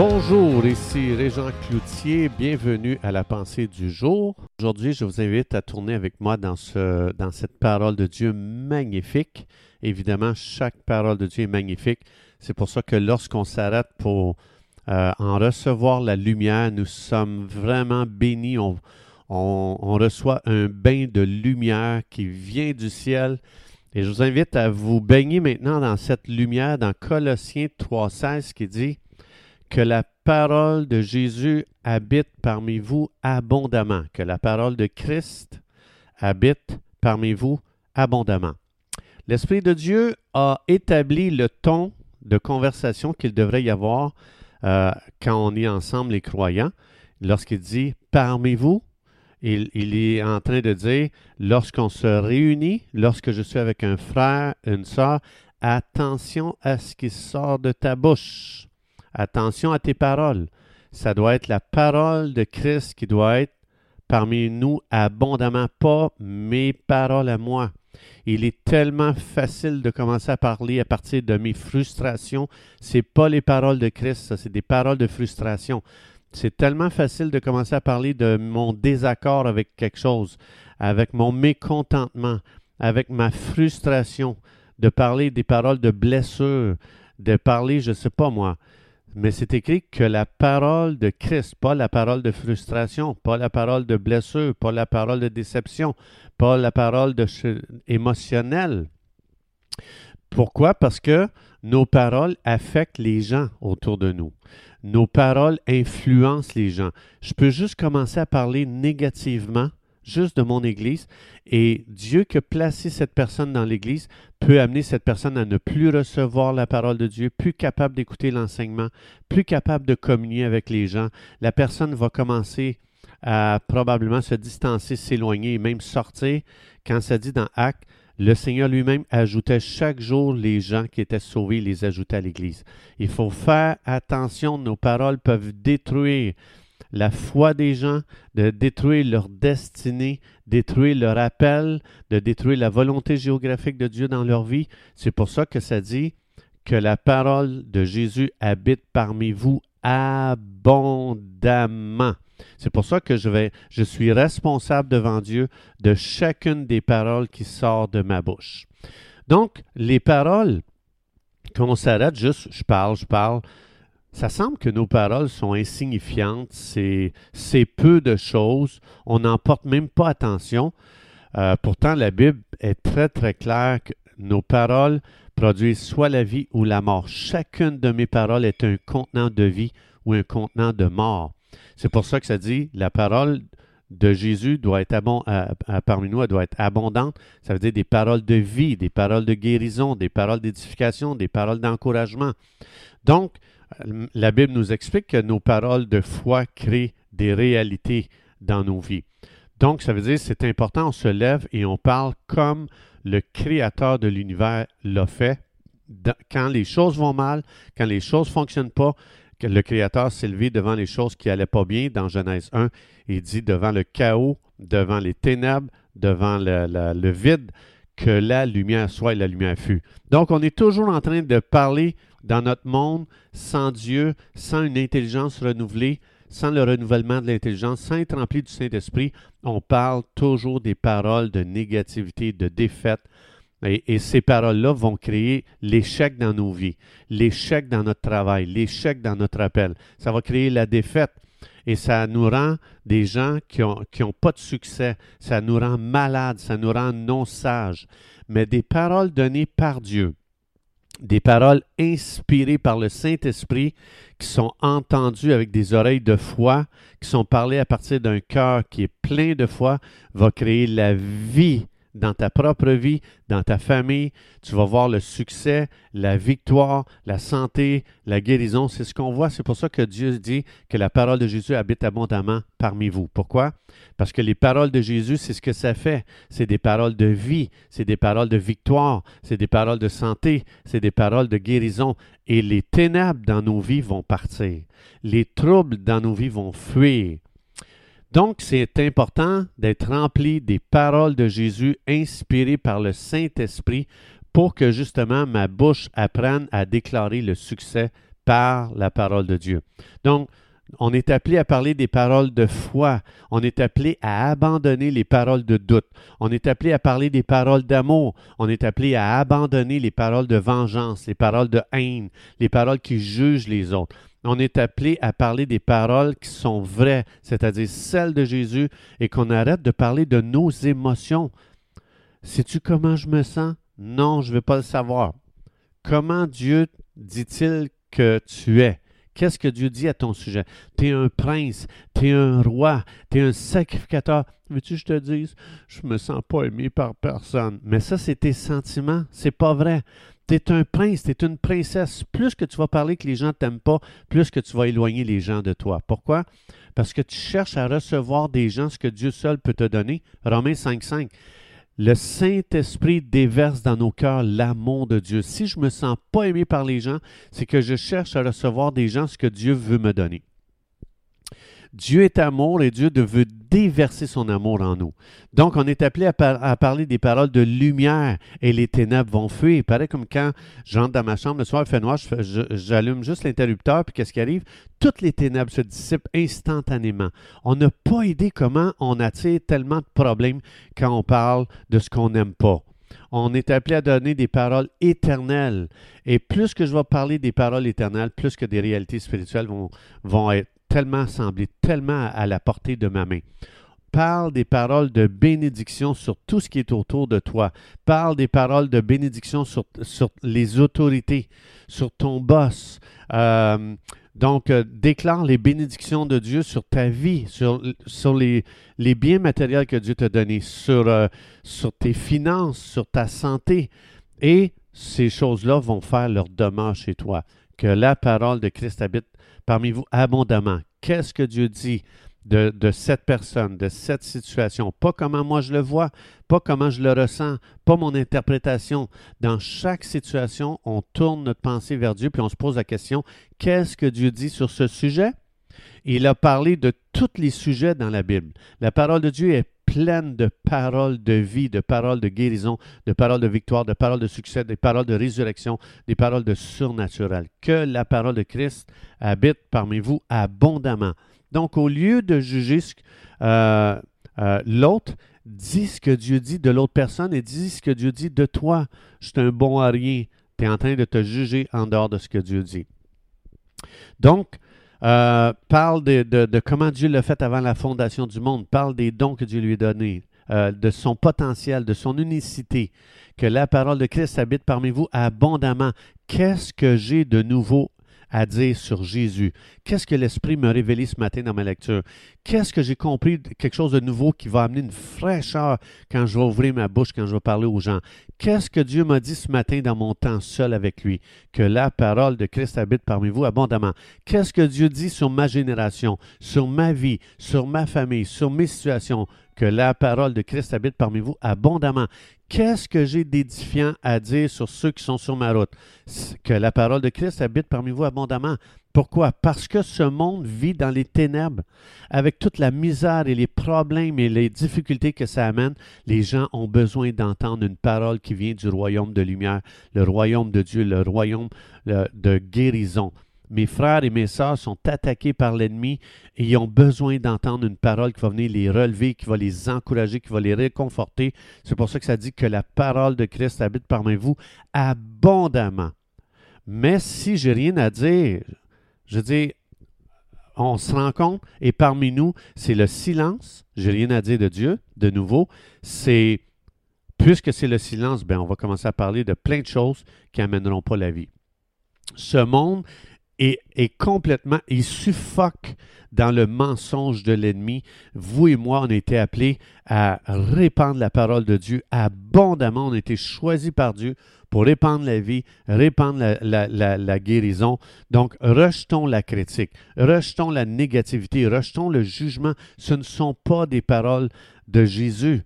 Bonjour, ici Régent Cloutier, bienvenue à la pensée du jour. Aujourd'hui, je vous invite à tourner avec moi dans, ce, dans cette parole de Dieu magnifique. Évidemment, chaque parole de Dieu est magnifique. C'est pour ça que lorsqu'on s'arrête pour euh, en recevoir la lumière, nous sommes vraiment bénis. On, on, on reçoit un bain de lumière qui vient du ciel. Et je vous invite à vous baigner maintenant dans cette lumière dans Colossiens 3.16 qui dit que la parole de Jésus habite parmi vous abondamment, que la parole de Christ habite parmi vous abondamment. L'Esprit de Dieu a établi le ton de conversation qu'il devrait y avoir euh, quand on est ensemble les croyants. Lorsqu'il dit parmi vous, il, il, est en train de dire lorsqu'on se réunit, lorsque je suis avec un frère, une sœur, attention à ce qui sort de ta bouche. Attention à tes paroles. Ça doit être la parole de Christ qui doit être parmi nous abondamment, pas mes paroles à moi. Il est tellement facile de commencer à parler à partir de mes frustrations. C'est pas les paroles de Christ, ça, c'est des paroles de frustration. C'est tellement facile de commencer à parler de mon désaccord avec quelque chose, avec mon mécontentement, avec ma frustration, de parler des paroles de blessure, de parler, je ne sais pas moi. Mais c'est écrit que la parole de Christ, pas la parole de frustration, pas la parole de blessure, pas la parole de déception, pas la parole de émotionnelle. Pourquoi? Parce que nos paroles affectent les gens autour de nous. Nos paroles influencent les gens. Je peux juste commencer à parler négativement juste de mon Église, et Dieu qui a placé cette personne dans l'Église peut amener cette personne à ne plus recevoir la parole de Dieu, plus capable d'écouter l'enseignement, plus capable de communier avec les gens. La personne va commencer à probablement se distancer, s'éloigner et même sortir. Quand ça dit dans Actes, le Seigneur lui-même ajoutait chaque jour les gens qui étaient sauvés, les ajoutait à l'Église. Il faut faire attention, nos paroles peuvent détruire la foi des gens, de détruire leur destinée, détruire leur appel, de détruire la volonté géographique de Dieu dans leur vie. C'est pour ça que ça dit que la parole de Jésus habite parmi vous abondamment. C'est pour ça que je vais, je suis responsable devant Dieu de chacune des paroles qui sortent de ma bouche. Donc, les paroles, quand on s'arrête juste, je parle, je parle, ça semble que nos paroles sont insignifiantes, c'est, peu de choses, on n'en porte même pas attention. Euh, pourtant, la Bible est très très claire que nos paroles produisent soit la vie ou la mort. Chacune de mes paroles est un contenant de vie ou un contenant de mort. C'est pour ça que ça dit la parole de Jésus doit être parmi nous, doit être abondante. Ça veut dire des paroles de vie, des paroles de guérison, des paroles d'édification, des paroles d'encouragement. Donc, la Bible nous explique que nos paroles de foi créent des réalités dans nos vies. Donc, ça veut dire c'est important, on se lève et on parle comme le Créateur de l'univers l'a fait. Quand les choses vont mal, quand les choses ne fonctionnent pas, le Créateur s'est levé devant les choses qui n'allaient pas bien dans Genèse 1. Il dit devant le chaos, devant les ténèbres, devant le vide, que la lumière soit et la lumière fut. Donc, on est toujours en train de parler dans notre monde sans Dieu, sans une intelligence renouvelée, sans le renouvellement de l'intelligence, sans être rempli du Saint-Esprit, on parle toujours des paroles de négativité, de défaite. Et, et ces paroles-là vont créer l'échec dans nos vies, l'échec dans notre travail, l'échec dans notre appel. Ça va créer la défaite. Et ça nous rend des gens qui n'ont ont pas de succès. Ça nous rend malades, ça nous rend non sages. Mais des paroles données par Dieu, des paroles inspirées par le Saint-Esprit qui sont entendues avec des oreilles de foi, qui sont parlées à partir d'un cœur qui est plein de foi, va créer la vie dans ta propre vie, dans ta famille. Tu vas voir le succès, la victoire, la santé, la guérison. C'est ce qu'on voit. C'est pour ça que Dieu dit que la parole de Jésus habite abondamment parmi vous. Pourquoi? Parce que les paroles de Jésus, c'est ce que ça fait. C'est des paroles de vie, c'est des paroles de victoire, c'est des paroles de santé, c'est des paroles de guérison. Et les ténèbres dans nos vies vont partir. Les troubles dans nos vies vont fuir. Donc, c'est important d'être rempli des paroles de Jésus inspirées par le Saint-Esprit pour que justement ma bouche apprenne à déclarer le succès par la parole de Dieu. Donc, on est appelé à parler des paroles de foi. On est appelé à abandonner les paroles de doute. On est appelé à parler des paroles d'amour. On est appelé à abandonner les paroles de vengeance, les paroles de haine, les paroles qui jugent les autres. On est appelé à parler des paroles qui sont vraies, c'est-à-dire celles de Jésus, et qu'on arrête de parler de nos émotions. Sais-tu comment je me sens? Non, je ne veux pas le savoir. Comment Dieu dit-il que tu es? Qu'est-ce que Dieu dit à ton sujet? Tu es un prince, tu es un roi, tu es un sacrificateur. Veux-tu que je te dise? Je me sens pas aimé par personne. Mais ça, c'est tes sentiments. C'est pas vrai. Tu es un prince, tu es une princesse. Plus que tu vas parler que les gens ne t'aiment pas, plus que tu vas éloigner les gens de toi. Pourquoi? Parce que tu cherches à recevoir des gens ce que Dieu seul peut te donner. Romains 5.5. Le Saint-Esprit déverse dans nos cœurs l'amour de Dieu. Si je me sens pas aimé par les gens, c'est que je cherche à recevoir des gens ce que Dieu veut me donner. Dieu est amour et Dieu veut déverser son amour en nous. Donc, on est appelé à, parler des paroles de lumière et les ténèbres vont fuir. Il paraît comme quand j'entre dans ma chambre le soir, il fait noir, j'allume juste l'interrupteur, puis qu'est-ce qui arrive? Toutes les ténèbres se dissipent instantanément. On n'a pas idée comment on attire tellement de problèmes quand on parle de ce qu'on n'aime pas. On est appelé à donner des paroles éternelles. Et plus que je vais parler des paroles éternelles, plus que des réalités spirituelles vont, vont être tellement semblé, tellement à la portée de ma main. Parle des paroles de bénédiction sur tout ce qui est autour de toi. Parle des paroles de bénédiction sur, les autorités, sur ton boss. Euh, donc, euh, déclare les bénédictions de Dieu sur ta vie, sur, les, biens matériels que Dieu t'a donnés, sur, euh, sur tes finances, sur ta santé. Et ces choses-là vont faire leur demeure chez toi. Que la parole de Christ habite parmi vous abondamment. Qu'est-ce que Dieu dit de, cette personne, de cette situation? Pas comment moi je le vois, pas comment je le ressens, pas mon interprétation. Dans chaque situation, on tourne notre pensée vers Dieu, puis on se pose la question, qu'est-ce que Dieu dit sur ce sujet? Il a parlé de tous les sujets dans la Bible. La parole de Dieu est pleine de paroles de vie, de paroles de guérison, de paroles de victoire, de paroles de succès, des paroles de résurrection, des paroles de surnaturel. Que la parole de Christ habite parmi vous abondamment. Donc, au lieu de juger euh, euh, l'autre, dis ce que Dieu dit de l'autre personne et dis ce que Dieu dit de toi. Je suis un bon à rien. Tu es en train de te juger en dehors de ce que Dieu dit. Donc, euh, parle de, comment Dieu l'a fait avant la fondation du monde, parle des dons que Dieu lui a donnés, euh, de son potentiel, de son unicité, que la parole de Christ habite parmi vous abondamment. Qu'est-ce que j'ai de nouveau à dire sur Jésus? Qu'est-ce que l'Esprit m'a révélé ce matin dans ma lecture? Qu'est-ce que j'ai compris, quelque chose de nouveau qui va amener une fraîcheur quand je vais ouvrir ma bouche, quand je vais parler aux gens? Qu'est-ce que Dieu m'a dit ce matin dans mon temps seul avec lui? Que la parole de Christ habite parmi vous abondamment. Qu'est-ce que Dieu dit sur ma génération, sur ma vie, sur ma famille, sur mes situations? Que la parole de Christ habite parmi vous abondamment. Qu'est-ce que j'ai d'édifiant à dire sur ceux qui sont sur ma route? Que la parole de Christ habite parmi vous abondamment. Pourquoi? Parce que ce monde vit dans les ténèbres. Avec toute la misère et les problèmes et les difficultés que ça amène, les gens ont besoin d'entendre une parole qui vient du royaume de lumière, le royaume de Dieu, le royaume de guérison. Mes frères et mes sœurs sont attaqués par l'ennemi et ils ont besoin d'entendre une parole qui va venir les relever, qui va les encourager, qui va les réconforter. C'est pour ça que ça dit que la parole de Christ habite parmi vous abondamment. Mais si j'ai rien à dire, je dis, on se rend compte, et parmi nous, c'est le silence. J'ai rien à dire de Dieu, de nouveau. C'est, puisque c'est le silence, ben, on va commencer à parler de plein de choses qui n'amèneront pas la vie. Ce monde est, complètement, il suffoque dans le mensonge de l'ennemi. Vous et moi, on a été appelés à répandre la parole de Dieu abondamment. On a été choisis par Dieu pour répandre la vie, répandre la, guérison. Donc, rejetons la critique, rejetons la négativité, rejetons le jugement. Ce ne sont pas des paroles de Jésus.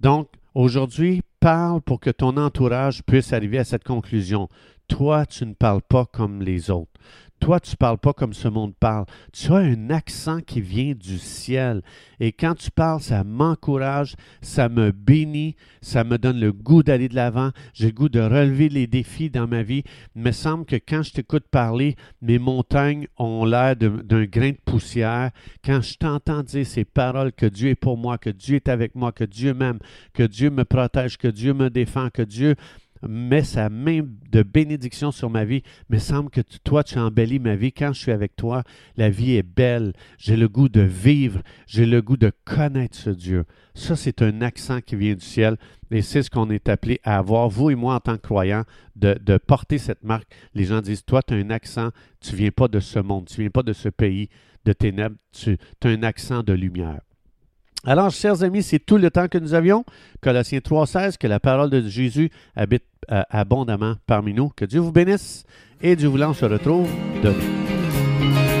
Donc, aujourd'hui, parle pour que ton entourage puisse arriver à cette conclusion. Toi, tu ne parles pas comme les autres. Toi, tu ne parles pas comme ce monde parle. Tu as un accent qui vient du ciel. Et quand tu parles, ça m'encourage, ça me bénit, ça me donne le goût d'aller de l'avant. J'ai le goût de relever les défis dans ma vie. Il me semble que quand je t'écoute parler, mes montagnes ont l'air d'un grain de poussière. Quand je t'entends dire ces paroles que Dieu est pour moi, que Dieu est avec moi, que Dieu m'aime, que Dieu me protège, que Dieu me défend, que Dieu met sa main de bénédiction sur ma vie. Me semble que toi, tu embellis ma vie. Quand je suis avec toi, la vie est belle. J'ai le goût de vivre. J'ai le goût de connaître ce Dieu. Ça, c'est un accent qui vient du ciel. Et c'est ce qu'on est appelé à avoir, vous et moi, en tant que croyants, de, de porter cette marque. Les gens disent, toi, tu as un accent, tu viens pas de ce monde, tu viens pas de ce pays de ténèbres, tu as un accent de lumière. Alors, chers amis, c'est tout le temps que nous avions. Colossiens 3.16, que la parole de Jésus habite euh, abondamment parmi nous. Que Dieu vous bénisse et Dieu voulant, on se retrouve demain.